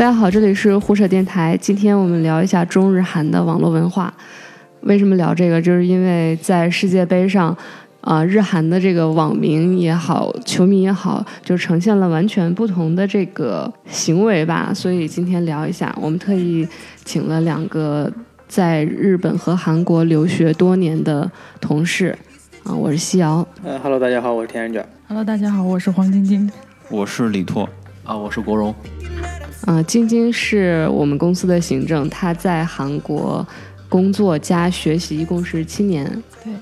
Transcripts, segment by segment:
大家好，这里是胡扯电台。今天我们聊一下中日韩的网络文化。为什么聊这个？就是因为在世界杯上，啊，日韩的这个网民也好，球迷也好，就呈现了完全不同的这个行为吧。所以今天聊一下，我们特意请了两个在日本和韩国留学多年的同事。啊，我是西瑶。呃哈喽，大家好，我是田仁卷。Hello，大家好，我是黄晶晶。我是李拓。啊，我是国荣。啊，晶晶是我们公司的行政，她在韩国工作加学习，一共是七年。对。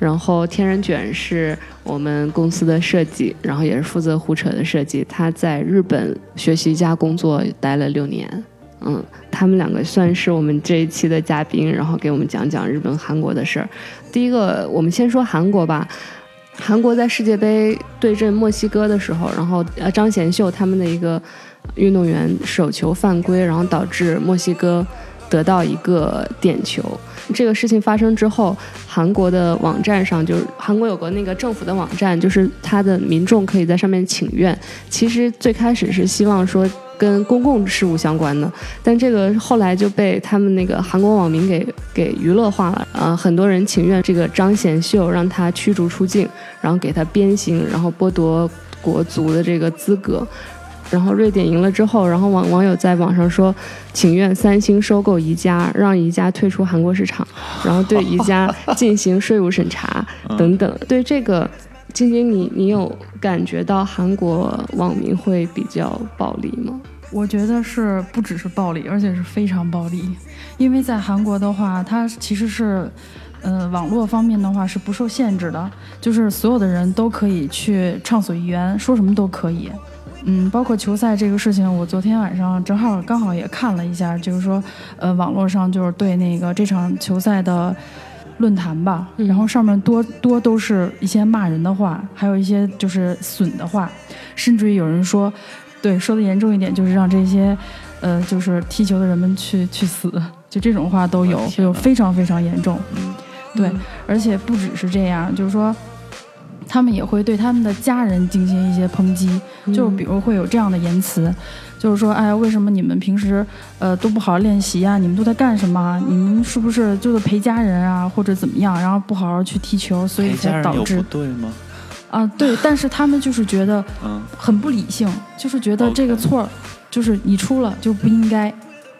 然后天然卷是我们公司的设计，然后也是负责胡扯的设计。他在日本学习加工作待了六年。嗯，他们两个算是我们这一期的嘉宾，然后给我们讲讲日本、韩国的事儿。第一个，我们先说韩国吧。韩国在世界杯对阵墨西哥的时候，然后呃张贤秀他们的一个。运动员手球犯规，然后导致墨西哥得到一个点球。这个事情发生之后，韩国的网站上就是韩国有个那个政府的网站，就是他的民众可以在上面请愿。其实最开始是希望说跟公共事务相关的，但这个后来就被他们那个韩国网民给给娱乐化了。呃，很多人请愿这个张贤秀让他驱逐出境，然后给他鞭刑，然后剥夺国足的这个资格。然后瑞典赢了之后，然后网网友在网上说，请愿三星收购宜家，让宜家退出韩国市场，然后对宜家 进行税务审查等等。对这个，晶晶，你你有感觉到韩国网民会比较暴力吗？我觉得是不只是暴力，而且是非常暴力。因为在韩国的话，它其实是，呃，网络方面的话是不受限制的，就是所有的人都可以去畅所欲言，说什么都可以。嗯，包括球赛这个事情，我昨天晚上正好刚好也看了一下，就是说，呃，网络上就是对那个这场球赛的论坛吧，然后上面多多都是一些骂人的话，还有一些就是损的话，甚至于有人说，对，说的严重一点就是让这些，呃，就是踢球的人们去去死，就这种话都有，就非常非常严重。对，而且不只是这样，就是说。他们也会对他们的家人进行一些抨击，就比如会有这样的言辞，就是说，哎，为什么你们平时呃都不好好练习啊？你们都在干什么？你们是不是就是陪家人啊，或者怎么样？然后不好好去踢球，所以才导致对吗？啊，对，但是他们就是觉得很不理性，就是觉得这个错就是你出了就不应该。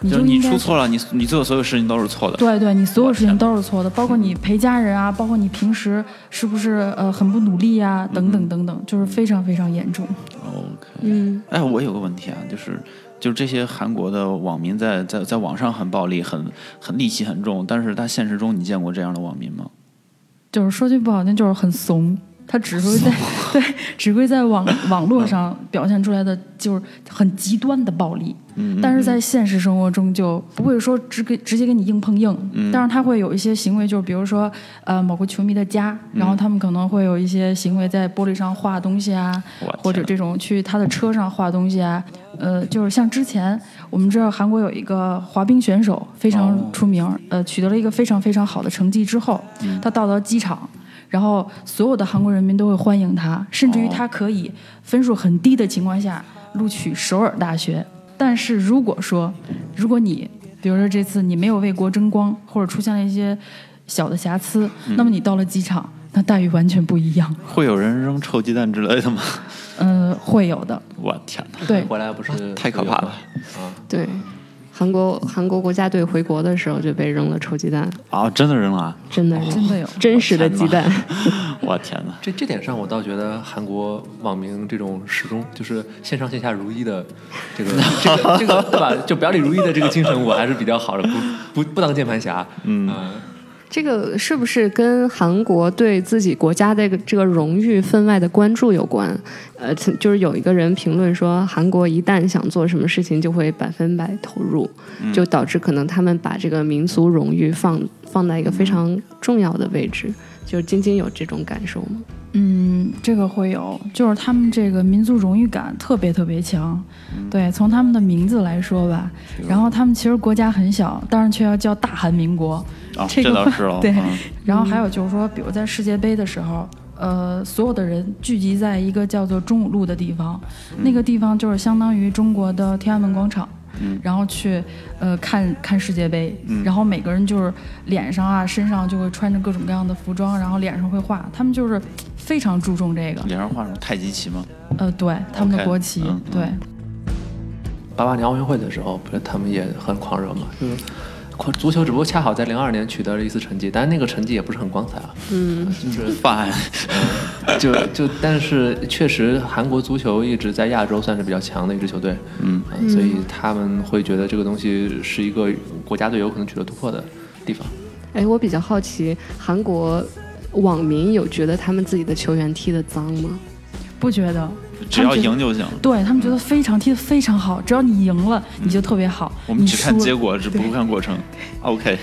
你就你出错了，你你做的所有事情都是错的。对对，你所有事情都是错的，包括你陪家人啊，包括你平时是不是呃很不努力啊，等等等等，就是非常非常严重。OK，嗯，哎，我有个问题啊，就是就是这些韩国的网民在在在网上很暴力，很很戾气很重，但是他现实中你见过这样的网民吗？就是说句不好听，就是很怂。他只会在 对，只会在网网络上表现出来的就是很极端的暴力，但是在现实生活中就不会说直给直接跟你硬碰硬，但是他会有一些行为，就是比如说呃某个球迷的家，然后他们可能会有一些行为在玻璃上画东西啊，或者这种去他的车上画东西啊，呃就是像之前我们知道韩国有一个滑冰选手非常出名，呃取得了一个非常非常好的成绩之后，他到了机场。然后所有的韩国人民都会欢迎他，甚至于他可以分数很低的情况下录取首尔大学。但是如果说，如果你比如说这次你没有为国争光，或者出现了一些小的瑕疵，那么你到了机场，那待遇完全不一样。会有人扔臭鸡蛋之类的吗？嗯，会有的。我天哪！对，回来不是太可怕了啊！对。韩国韩国国家队回国的时候就被扔了臭鸡蛋啊！真的扔了？真的真的有真实的鸡蛋！我天哪！这这点上，我倒觉得韩国网民这种始终就是线上线下如一的这个 这个这个对吧？就表里如一的这个精神，我还是比较好的。不不不当键盘侠，嗯。这个是不是跟韩国对自己国家的这个荣誉分外的关注有关？呃，就是有一个人评论说，韩国一旦想做什么事情，就会百分百投入，就导致可能他们把这个民族荣誉放放在一个非常重要的位置。就是晶晶有这种感受吗？嗯，这个会有，就是他们这个民族荣誉感特别特别强。对，从他们的名字来说吧，然后他们其实国家很小，但是却要叫大韩民国。这倒是哦。对，然后还有就是说，比如在世界杯的时候，呃，所有的人聚集在一个叫做中五路的地方，那个地方就是相当于中国的天安门广场。然后去呃看看世界杯，然后每个人就是脸上啊、身上就会穿着各种各样的服装，然后脸上会画，他们就是非常注重这个。脸上画什么太极旗吗？呃，对，他们的国旗嗯对。八八年奥运会的时候，不是他们也很狂热嘛？就是狂足球，只不过恰好在零二年取得了一次成绩，但是那个成绩也不是很光彩啊。嗯，就是 饭 就就，但是确实韩国足球一直在亚洲算是比较强的一支球队。嗯嗯，所以他们会觉得这个东西是一个国家队有可能取得突破的地方。哎，我比较好奇，韩国网民有觉得他们自己的球员踢得脏吗？不觉得，只要赢就行。对他们觉得非常踢得非常好，只要你赢了，你就特别好。我们只看结果，只不看过程。OK，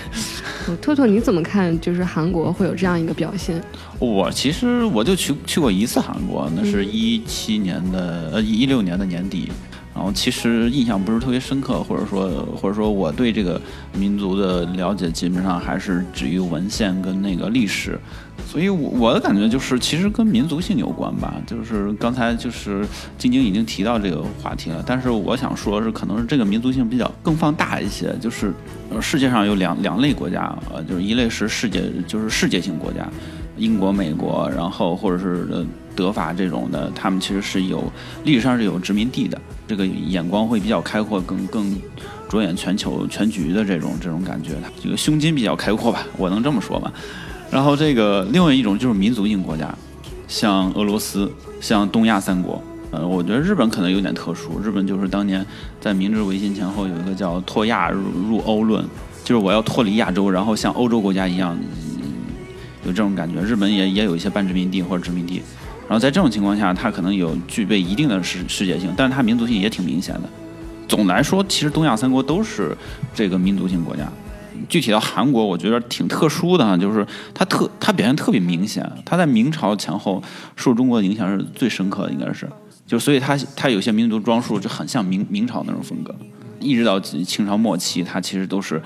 呃拓拓，你怎么看？就是韩国会有这样一个表现？我其实我就去去过一次韩国，那是一七年的呃一六年的年底。然后其实印象不是特别深刻，或者说或者说我对这个民族的了解基本上还是止于文献跟那个历史，所以我我的感觉就是其实跟民族性有关吧。就是刚才就是晶晶已经提到这个话题了，但是我想说是可能是这个民族性比较更放大一些，就是世界上有两两类国家，呃，就是一类是世界就是世界性国家，英国、美国，然后或者是呃德法这种的，他们其实是有历史上是有殖民地的，这个眼光会比较开阔，更更着眼全球全局的这种这种感觉，这个胸襟比较开阔吧，我能这么说吧。然后这个另外一种就是民族性国家，像俄罗斯，像东亚三国。呃，我觉得日本可能有点特殊，日本就是当年在明治维新前后有一个叫脱亚入入欧论，就是我要脱离亚洲，然后像欧洲国家一样，嗯有这种感觉。日本也也有一些半殖民地或者殖民地，然后在这种情况下，它可能有具备一定的世世界性，但是它民族性也挺明显的。总来说，其实东亚三国都是这个民族性国家。具体到韩国，我觉得挺特殊的哈，就是它特它表现特别明显。它在明朝前后受中国的影响是最深刻的，应该是。就所以它它有些民族装束就很像明明朝那种风格，一直到清朝末期，它其实都是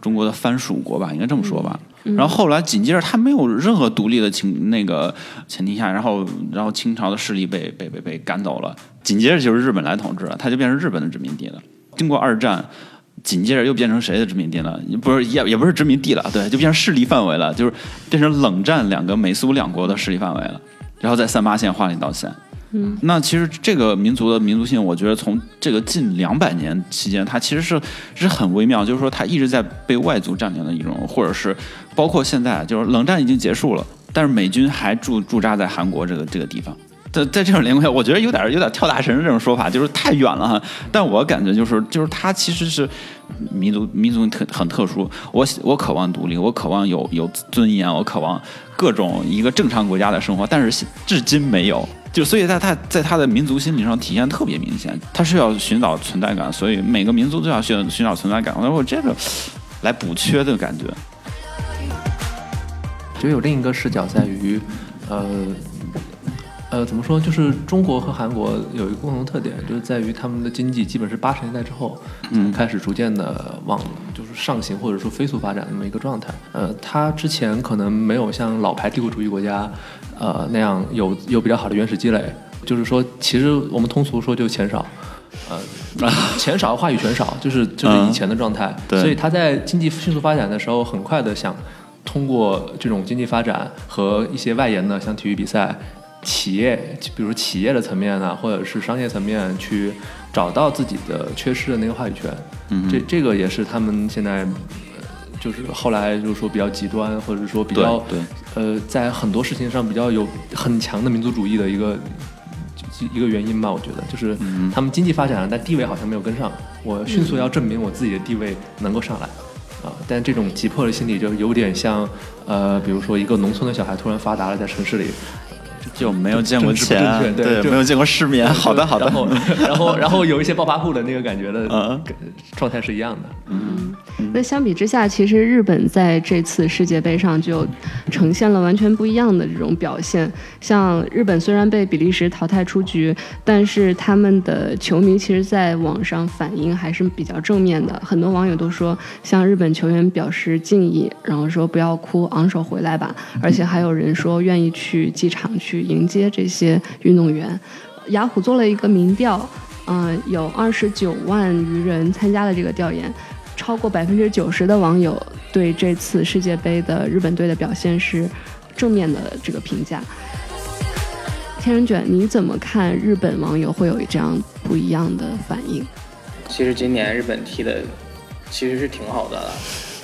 中国的藩属国吧，应该这么说吧。然后后来紧接着，他没有任何独立的情那个前提下，然后然后清朝的势力被被被被赶走了，紧接着就是日本来统治了，它就变成日本的殖民地了。经过二战，紧接着又变成谁的殖民地了？不是也也不是殖民地了，对，就变成势力范围了，就是变成冷战两个美苏两国的势力范围了。然后在三八线画了一道线。那其实这个民族的民族性，我觉得从这个近两百年期间，它其实是是很微妙，就是说它一直在被外族占领的一种，或者是包括现在，就是冷战已经结束了，但是美军还驻驻扎在韩国这个这个地方。在在这种情况下，我觉得有点有点跳大神这种说法，就是太远了哈。但我感觉就是就是它其实是民族民族特很特殊。我我渴望独立，我渴望有有尊严，我渴望各种一个正常国家的生活，但是至今没有。就所以在他在他的民族心理上体现特别明显，他是要寻找存在感，所以每个民族都要寻寻找存在感。我说我这个来补缺的感觉。就有另一个视角在于，呃，呃，怎么说？就是中国和韩国有一个共同特点，就是在于他们的经济基本是八十年代之后，嗯开始逐渐的往就是上行或者说飞速发展那么一个状态。呃，它之前可能没有像老牌帝国主义国家，呃那样有有比较好的原始积累。就是说，其实我们通俗说就钱少。呃，钱少话语权少，就是就是以前的状态。对所以他在经济迅速发展的时候，很快的想通过这种经济发展和一些外延的，像体育比赛、企业，比如企业的层面啊，或者是商业层面，去找到自己的缺失的那个话语权。嗯这这个也是他们现在。呃就是后来就是说比较极端，或者说比较对呃，在很多事情上比较有很强的民族主义的一个一个原因吧，我觉得。就是嗯。他们经济发展了，但地位好像没有跟上。我迅速要证明我自己的地位能够上来，啊，但这种急迫的心理就有点像，呃，比如说一个农村的小孩突然发达了，在城市里，就没有见过钱，对就没有见过世面。好的，好的然。后然后 然后有一些暴发户的那个感觉的嗯状态是一样的。嗯那相比之下，其实日本在这次世界杯上就呈现了完全不一样的这种表现。像日本虽然被比利时淘汰出局，但是他们的球迷其实在网上反应还是比较正面的。很多网友都说向日本球员表示敬意，然后说不要哭，昂首回来吧。而且还有人说愿意去机场去迎接这些运动员。雅虎做了一个民调，嗯、有二十九万余人参加了这个调研，超过百分之九十的网友对这次世界杯的日本队的表现是正面的这个评价。天人卷，你怎么看日本网友会有这样不一样的反应？其实今年日本踢的其实是挺好的了，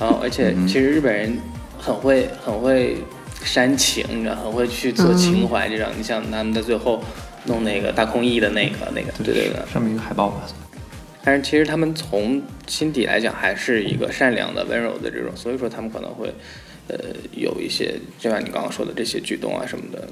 然后而且其实日本人很会很会煽情，你知道，很会去做情怀这种。你像他们在最后弄那个大空翼的那个那个，对对对。上面一个海报吧。但是其实他们从心底来讲还是一个善良的、温柔的这种，所以说他们可能会呃有一些，就像你刚刚说的这些举动啊什么的。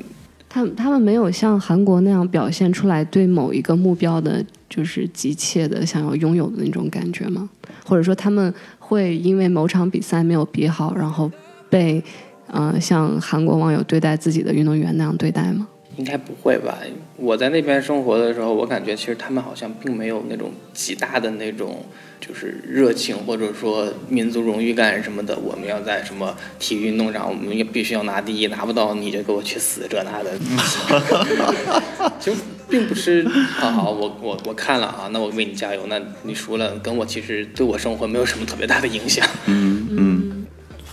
他们他们没有像韩国那样表现出来对某一个目标的，就是急切的想要拥有的那种感觉吗？或者说他们会因为某场比赛没有比好，然后被呃像韩国网友对待自己的运动员那样对待吗？应该不会吧？我在那边生活的时候，我感觉其实他们好像并没有那种极大的那种就是热情，或者说民族荣誉感什么的。我们要在什么体育运动上，我们也必须要拿第一，拿不到你就给我去死，这那的。就并不是，好好，我我我看了啊，那我为你加油。那你输了，跟我其实对我生活没有什么特别大的影响。嗯嗯，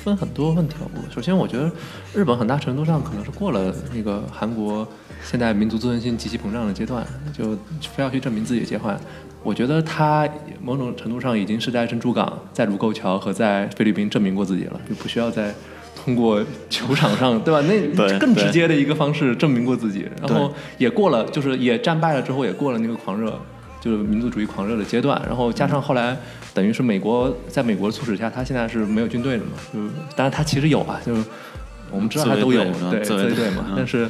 分很多问题啊。我首先，我觉得日本很大程度上可能是过了那个韩国现在民族自尊心极其膨胀的阶段，就非要去证明自己的阶段。我觉得他某种程度上已经是在珍珠港、在卢沟桥和在菲律宾证明过自己了，就不需要再通过球场上，对吧？那 更直接的一个方式证明过自己，然后也过了，就是也战败了之后也过了那个狂热，就是民族主义狂热的阶段，然后加上后来等于是美国在美国的促使下，他现在是没有军队的嘛，就当然他其实有啊，就是我们知道他都有对自卫队自卫队嘛嗯，但是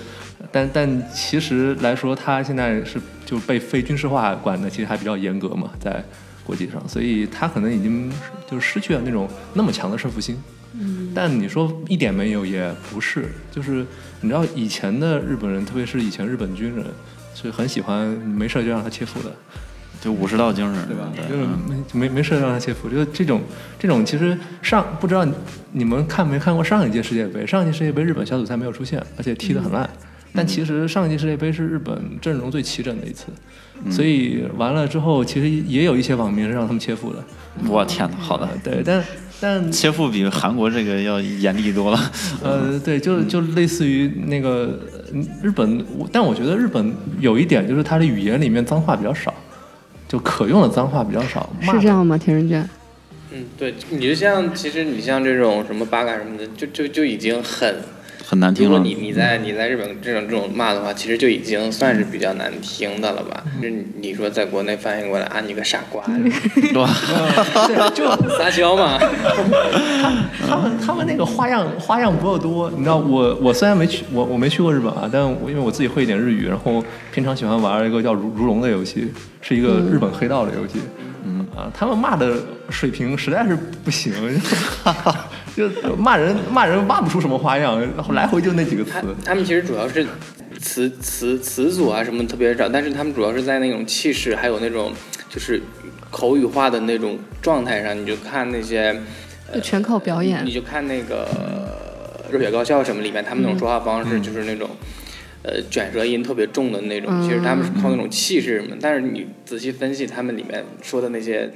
但但其实来说，他现在是就被非军事化管的，其实还比较严格嘛，在国际上，所以他可能已经就失去了那种那么强的胜负心。嗯，但你说一点没有也不是，就是你知道以前的日本人，特别是以前日本军人，是很喜欢没事就让他切腹的。就武士道精神，对吧？对就是嗯没没没事让他切腹，就是这种这种，其实上不知道你们看没看过上一届世界杯？上一届世界杯日本小组赛没有出现，而且踢得很烂。但其实上一届世界杯是日本阵容最齐整的一次，所以完了之后，其实也有一些网民是让他们切腹的。我天哪，好的啊，对，但但切腹比韩国这个要严厉多了。呃，对，就就类似于那个嗯日本，我但我觉得日本有一点就是它的语言里面脏话比较少，就可用的脏话比较少。是这样吗？田仁娟，嗯，对，你就像其实你像这种什么八嘎什么的，就就就已经很。很难听了。如果你你在你在日本这种这种骂的话，其实就已经算是比较难听的了吧？就是你你说在国内翻译过来啊，你个傻瓜，是吧？对，就撒娇嘛。他们他们那个花样花样不够多，你知道我我虽然没去我我没去过日本啊，但我因为我自己会一点日语，然后平常喜欢玩一个叫如如龙的游戏，是一个日本黑道的游戏。嗯啊，他们骂的水平实在是不行，就骂人骂人骂不出什么花样，然后来回就那几个词他。他们其实主要是词词词组啊什么特别少，但是他们主要是在那种气势还有那种就是口语化的那种状态上，你就看那些。就全靠表演你。就看那个《热血高校》什么里面，他们那种说话方式就是那种，呃，卷舌音特别重的那种。嗯其实他们是靠那种气势什么，但是你仔细分析他们里面说的那些，呃，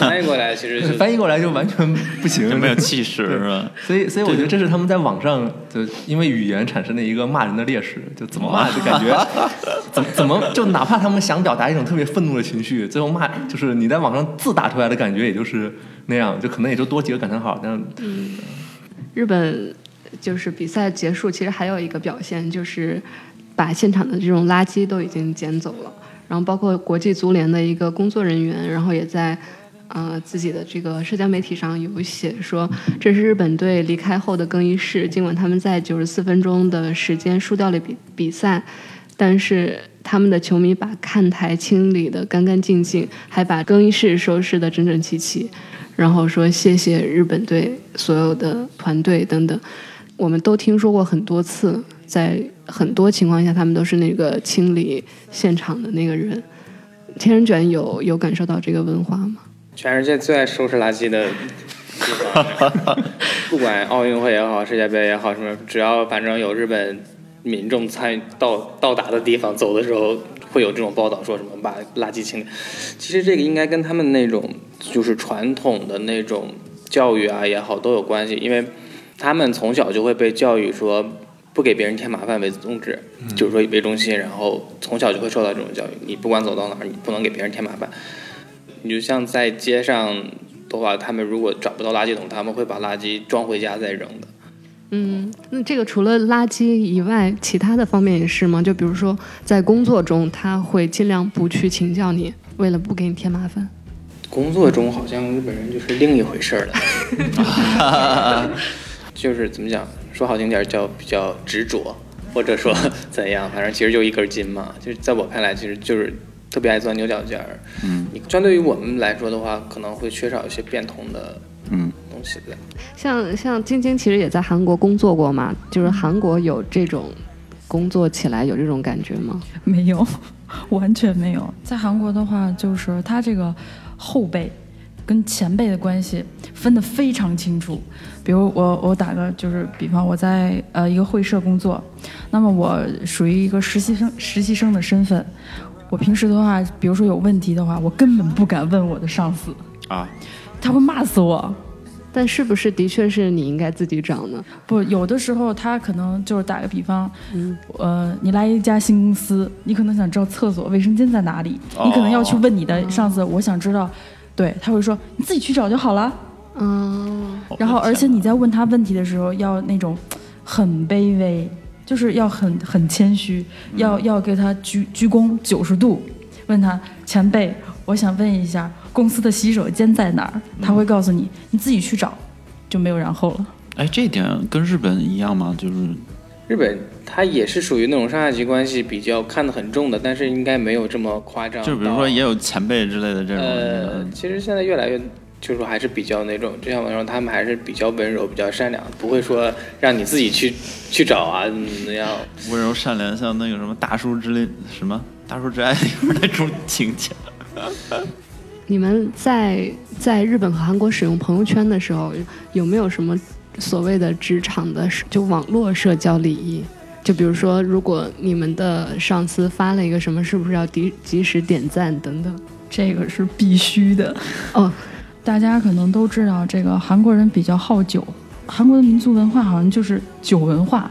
翻译过来其实就翻译过来就完全不行，就没有气势是吧？所以，所以我觉得这是他们在网上就因为语言产生的一个骂人的劣势，就怎么骂就感觉 怎么怎么就哪怕他们想表达一种特别愤怒的情绪，最后骂就是你在网上字打出来的感觉也就是那样，就可能也就多几个感叹号，但嗯日本就是比赛结束，其实还有一个表现就是把现场的这种垃圾都已经捡走了，然后包括国际足联的一个工作人员，然后也在。呃，自己的这个社交媒体上有写说，这是日本队离开后的更衣室。尽管他们在九十四分钟的时间输掉了比比赛，但是他们的球迷把看台清理得干干净净，还把更衣室收拾得整整齐齐。然后说谢谢日本队所有的团队等等。我们都听说过很多次，在很多情况下，他们都是那个清理现场的那个人。天人卷有有感受到这个文化吗？全世界最爱收拾垃圾的地方，不管奥运会也好，世界杯也好，什么，只要反正有日本民众参与到到达的地方，走的时候会有这种报道说什么把垃圾清理。其实这个应该跟他们那种就是传统的那种教育啊也好都有关系，因为他们从小就会被教育说不给别人添麻烦为宗旨，就是说以为中心，然后从小就会受到这种教育，你不管走到哪儿，你不能给别人添麻烦。你就像在街上的话，他们如果找不到垃圾桶，他们会把垃圾装回家再扔的。嗯，那这个除了垃圾以外，其他的方面也是吗？就比如说在工作中，他会尽量不去请教你，为了不给你添麻烦。工作中好像日本人就是另一回事儿了，就是怎么讲，说好听点儿叫比较执着，或者说 怎样，反正其实就一根筋嘛。就是在我看来，其实就是特别爱钻牛角尖儿。嗯你相对于我们来说的话，可能会缺少一些变通的嗯，东西在。像像晶晶其实也在韩国工作过嘛，就是韩国有这种工作起来有这种感觉吗？没有，完全没有。在韩国的话，就是他这个后辈跟前辈的关系分得非常清楚。比如我我打个就是比方，我在呃一个会社工作，那么我属于一个实习生实习生的身份。我平时的话，比如说有问题的话，我根本不敢问我的上司，啊，他会骂死我。但是不是的确是你应该自己找呢？不，有的时候他可能就是打个比方，嗯，呃，你来一家新公司，你可能想知道厕所、卫生间在哪里，你可能要去问你的上司，我想知道，对，他会说你自己去找就好了。嗯，然后，而且你在问他问题的时候，要那种很卑微，就是要很很谦虚，要要给他鞠鞠躬九十度，问他前辈，我想问一下公司的洗手间在哪儿？他会告诉你，你自己去找，就没有然后了。哎，这点跟日本一样吗？就是日本它也是属于那种上下级关系比较看得很重的，但是应该没有这么夸张。就比如说也有前辈之类的这种，呃，其实现在越来越，就是说还是比较那种，就像我说，他们还是比较温柔、比较善良，不会说让你自己去去找啊嗯那样。温柔善良，像那个什么大叔之类什么大叔之爱里面那种情节。你们在在日本和韩国使用朋友圈的时候，有没有什么所谓的职场的就网络社交礼仪？就比如说，如果你们的上司发了一个什么，是不是要及及时点赞等等？这个是必须的。哦，大家可能都知道，这个韩国人比较好酒，韩国的民族文化好像就是酒文化，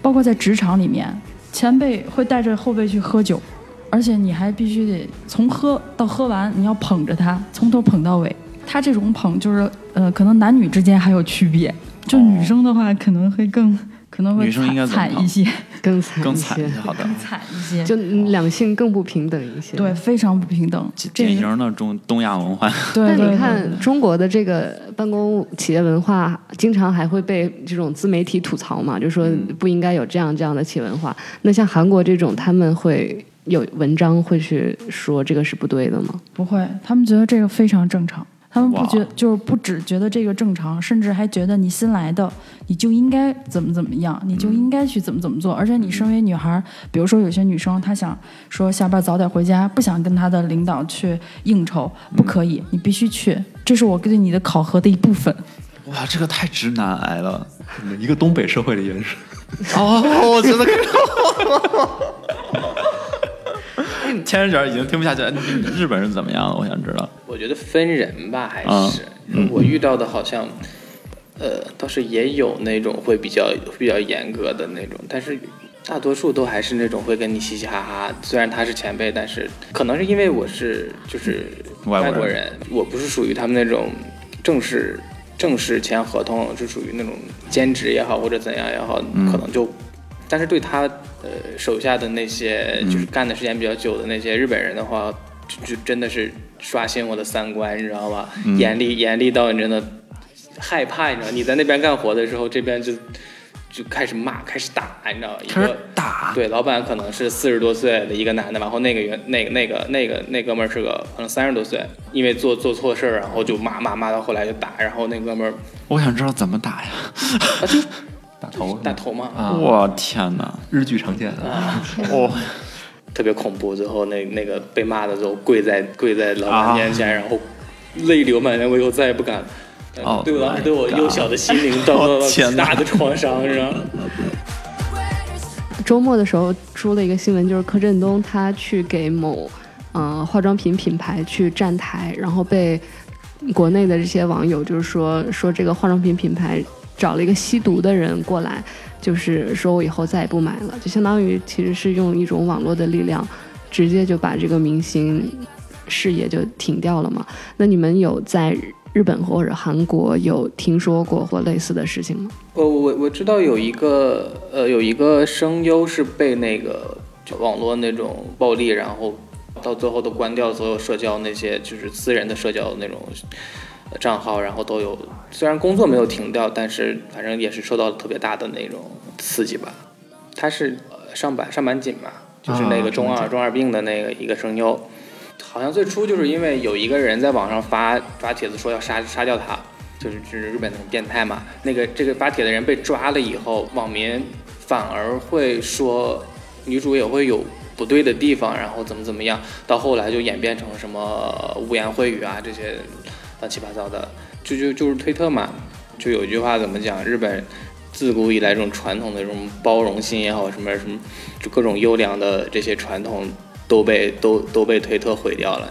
包括在职场里面，前辈会带着后辈去喝酒，而且你还必须得从喝到喝完，你要捧着他，从头捧到尾。他这种捧就是，呃，可能男女之间还有区别，就女生的话可能会更可能会女生应该惨一些，更惨一些更惨一些，，好的。更惨一些，就两性更不平等一些。对，非常不平等。典个型的中东亚文化，对对对但你看中国的这个办公企业文化，经常还会被这种自媒体吐槽嘛，就说不应该有这样这样的企业文化。那像韩国这种，他们会有文章会去说这个是不对的吗？不会，他们觉得这个非常正常。他们不觉就是不只觉得这个正常，甚至还觉得你新来的，你就应该怎么怎么样，你就应该去怎么怎么做。而且你身为女孩儿，比如说有些女生她想说下班早点回家，不想跟她的领导去应酬，不可以，你必须去，这是我对你的考核的一部分。哇，这个太直男癌了。一个东北社会的延伸。哦，我觉得千人卷已经听不下去了。日本人怎么样了？我想知道。我觉得分人吧，还啊是、嗯我遇到的好像，呃，倒是也有那种会比较比较严格的那种，但是大多数都还是那种会跟你嘻嘻哈哈。虽然他是前辈，但是可能是因为我是就是外国人我不是属于他们那种正式正式签合同，是属于那种兼职也好或者怎样也好，嗯可能就。但是对他呃手下的那些嗯就是干的时间比较久的那些日本人的话，就就真的是刷新我的三观，你知道吗？嗯严厉严厉到你真的害怕，你知道？你在那边干活的时候，这边就就开始骂，开始打，你知道吗？一开始个打，对，老板可能是四十多岁的一个男的，然后那个原那个那个那个那哥们儿是个可能三十多岁，因为做做错事儿，然后就骂骂骂到后来就打，然后那哥们儿我想知道怎么打呀！啊就打头打头嘛，啊，我天哪！日剧常见啊。啊，哦，特别恐怖。最后那那个被骂的时候跪在跪在老啊板面前，然后泪流满面，我以后再也不敢。呃哦对我当时对我幼小的心灵造成了极大的创伤，是吧？周末的时候出了一个新闻，就是柯震东他去给某呃化妆品品牌去站台，然后被国内的这些网友就是说说这个化妆品品牌找了一个吸毒的人过来，就是说我以后再也不买了，就相当于其实是用一种网络的力量，直接就把这个明星事业就停掉了嘛。那你们有在日本或者韩国有听说过或类似的事情吗？我我我知道有一个呃有一个声优是被那个就网络那种暴力，然后到最后都关掉所有社交那些就是私人的社交那种账号，然后都有虽然工作没有停掉，但是反正也是受到了特别大的那种刺激吧。他是呃上板上坂紧嘛，就是那个中二中二病的那个一个声优，好像最初就是因为有一个人在网上发发帖子说要杀杀掉他。就是就是日本那种变态嘛，那个这个发帖的人被抓了以后，网民反而会说女主也会有不对的地方，然后怎么怎么样，到后来就演变成什么污言秽语啊这些乱七八糟的，就就就是推特嘛，就有一句话怎么讲，日本自古以来这种传统的这种包容性也好，什么什么就各种优良的这些传统都被都都被推特毁掉了。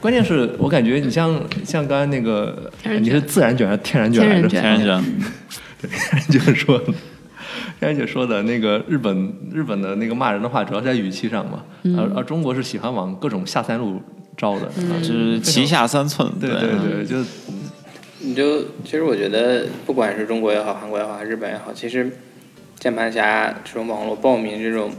关键是我感觉你像像刚才那个，你是自然卷还是天然卷来着？天然卷天然卷，天然卷说的，天然卷说的那个日本日本的那个骂人的话，主要是在语气上嘛，而而中国是喜欢往各种下三路招的，啊就是旗下三寸，对对对，就你就其实我觉得，不管是中国也好，韩国也好，日本也好，其实键盘侠这种网络暴民这种，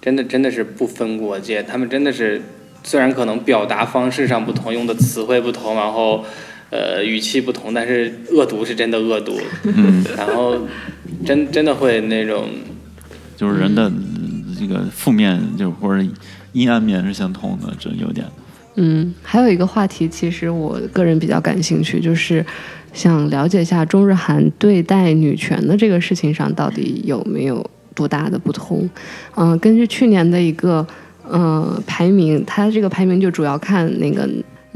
真的真的是不分国界，他们真的是虽然可能表达方式上不同，用的词汇不同，然后呃语气不同，但是恶毒是真的恶毒，嗯，然后真真的会那种就是人的这个负面就或者阴暗面是相通的，这有点。嗯，还有一个话题，其实我个人比较感兴趣，就是想了解一下中日韩对待女权的这个事情上到底有没有多大的不同。嗯、根据去年的一个呃排名，它这个排名就主要看那个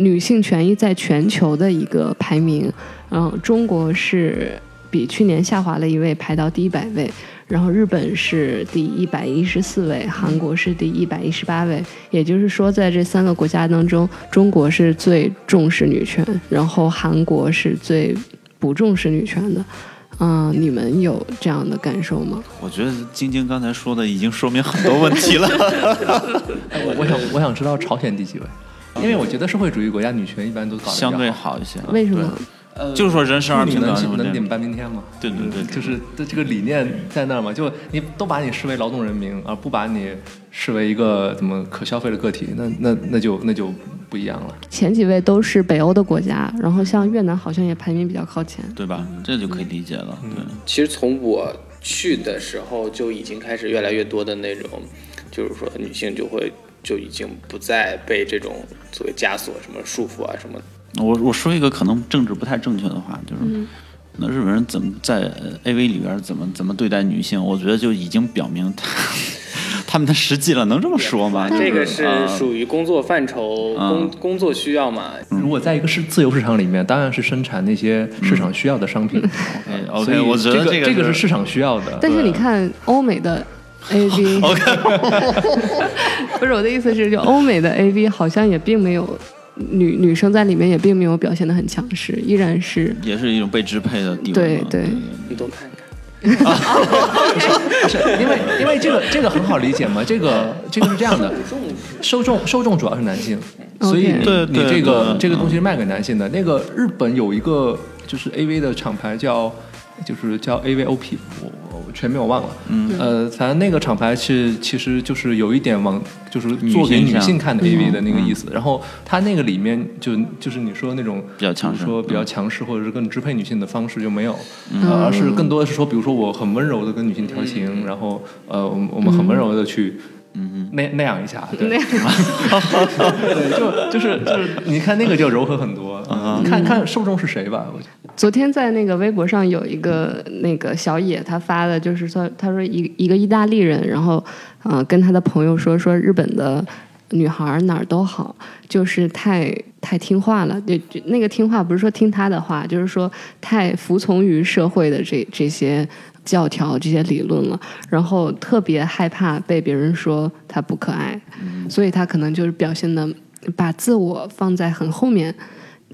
女性权益在全球的一个排名。嗯、中国是比去年下滑了一位，排到第一百位。然后日本是第一百一十四位，韩国是第一百一十八位。也就是说，在这三个国家当中，中国是最重视女权，然后韩国是最不重视女权的。嗯、你们有这样的感受吗？我觉得晶晶刚才说的已经说明很多问题了。我想我想知道朝鲜第几位，因为我觉得社会主义国家女权一般都搞得相对好一些，为什么？就是说人生而你平等能能顶半边天吗？对对对对就是这这个理念在那儿嘛，就你都把你视为劳动人民，而不把你视为一个怎么可消费的个体，那那那就那就不一样了。前几位都是北欧的国家，然后像越南好像也排名比较靠前。对吧？这就可以理解了。对，其实从我去的时候就已经开始越来越多的那种，就是说女性就会就已经不再被这种所谓枷锁、什么束缚啊什么。我我说一个可能政治不太正确的话，就是。那日本人怎么在呃 AV 里边怎么怎么对待女性？我觉得就已经表明他 他们的实际了，能这么说吗？这个是啊属于工作范畴、嗯工工作需要嘛。如果在一个是自由市场里面，当然是生产那些市场需要的商品。OK 所以 OK，我觉得这个这个是市场需要的。但是你看欧美的 AV，不是我的意思是，就欧美的 AV 好像也并没有女女生在里面也并没有表现的很强势，依然是也是一种被支配的地位嘛。对对你多看看。不是因为因为这个这个很好理解嘛，这个这个是这样的，受众受众主要是男性，所以你这个这个东西是卖给男性的。那个日本有一个就是 AV 的厂牌叫就是叫 AVOP，我我全名我忘了。嗯呃，反正那个厂牌是其实就是有一点往就是做给女性看的 AV 的那个意思。然后它那个里面就就是你说那种比较强势说比较强势或者是更支配女性的方式就没有，而是更多的是说，比如说我很温柔的跟女性调情，然后呃我们我们很温柔的去。嗯那那样一下，对，那样。对，就就是就是，你看那个就柔和很多，嗯看看受众是谁吧，我觉得。昨天在那个微博上有一个那个小野，他发的就是说，他说一一个意大利人，然后呃跟他的朋友说说日本的女孩儿哪儿都好，就是太太听话了，就就那个听话不是说听他的话，就是说太服从于社会的这这些教条、这些理论了，然后特别害怕被别人说他不可爱，所以他可能就是表现的把自我放在很后面。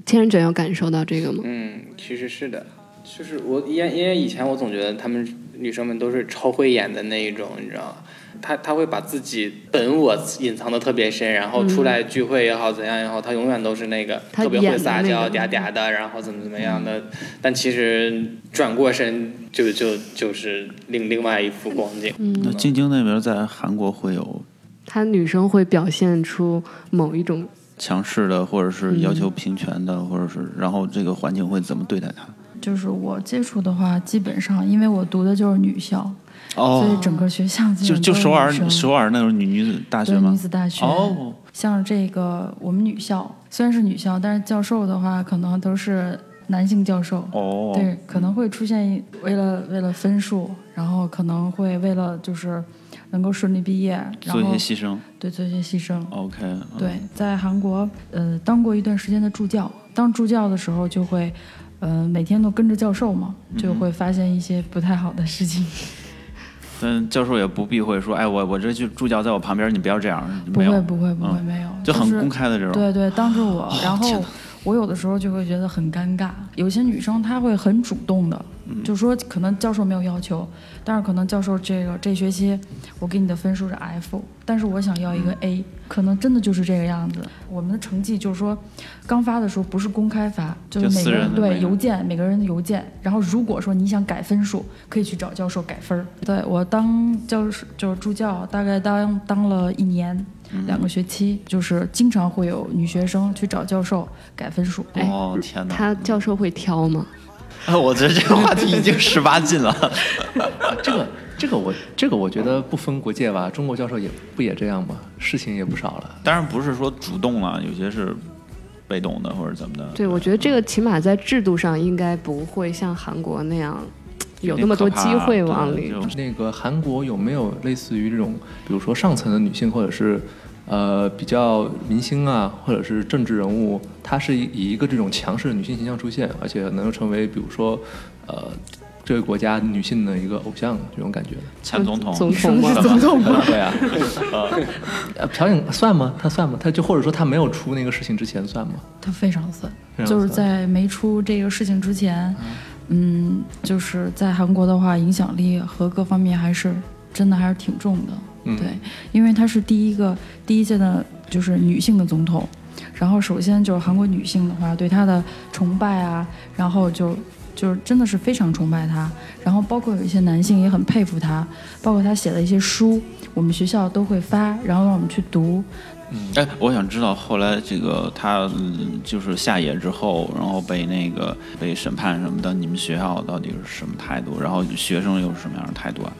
天人卷有感受到这个吗？嗯，其实是的，就是我因因为以前我总觉得她们女生们都是超会演的那一种，你知道吗？她她会把自己本我隐藏的特别深，然后出来聚会也好怎样也好，他永远都是那个特别会撒娇嗲嗲的，然后怎么怎么样的。但其实转过身就就就是另另外一副光景。那晶晶那边在韩国会有他女生会表现出某一种强势的，或者是要嗯求平权的，或者是然后这个环境会怎么对待她？就是我接触的话，基本上因为我读的就是女校，所以哦，整个学校就就首尔首尔那种女女子大学吗女？子大学。哦，像这个我们女校虽然是女校，但是教授的话可能都是男性教授。哦，对，可能会出现为了为了分数，然后可能会为了就是能够顺利毕业，然做一后些牺牲。对做一些牺牲。OK，嗯对，在韩国，呃，当过一段时间的助教。当助教的时候，就会，呃，每天都跟着教授嘛，嗯就会发现一些不太好的事情。但教授也不避讳说，哎，我我这就助教在我旁边，你不要这样，不没有会，不会，不会，嗯没有，就很公开的这种。对对，当着我，然后我有的时候就会觉得很尴尬。有些女生她会很主动的，嗯就说可能教授没有要求，但是可能教授这个这学期我给你的分数是 F，但是我想要一个嗯 A，、可能真的就是这个样子。我们的成绩就是说，刚发的时候不是公开发，就是每个人对邮件每个人的邮件，然后如果说你想改分数，可以去找教授改分儿。对我当教授就是助教，大概当当了一年。两个学期，就是经常会有女学生去找教授改分数。哎哦天哪！他教授会挑吗？啊，我觉得这个话题已经十八禁了。啊 这个这个我这个我觉得不分国界吧，中国教授也不也这样吗？事情也不少了。当然不是说主动啊，有些是被动的或者怎么的。对，我觉得这个起码在制度上应该不会像韩国那样有那么多机会往里。那个韩国有没有类似于这种，比如说上层的女性，或者是呃比较明星啊，或者是政治人物，她是以以一个这种强势的女性形象出现，而且能够成为比如说呃这个国家女性的一个偶像这种感觉的。前总统，总统吗？总统吗？对啊，呃，朴槿算吗？他算吗？他就或者说他没有出那个事情之前算吗？他非常算，就是在没出这个事情之前，嗯，就是在韩国的话，影响力和各方面还是真的还是挺重的。嗯对，因为她是第一个第一届的，就是女性的总统。然后首先就是韩国女性的话，对她的崇拜啊，然后就就是真的是非常崇拜他。然后包括有一些男性也很佩服他，包括他写的一些书，我们学校都会发，然后让我们去读。嗯哎，我想知道后来这个他嗯就是下野之后，然后被那个被审判什么的，你们学校到底是什么态度？然后学生又是什么样的态度啊？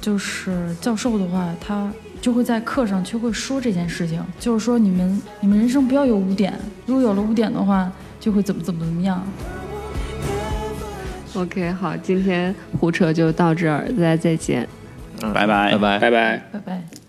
就是教授的话，他就会在课上就会说这件事情，就是说你们你们人生不要有污点，如果有了污点的话，就会怎么怎么怎么样。OK，好，今天胡扯就到这儿，大家再见。嗯拜拜拜拜拜拜。拜拜。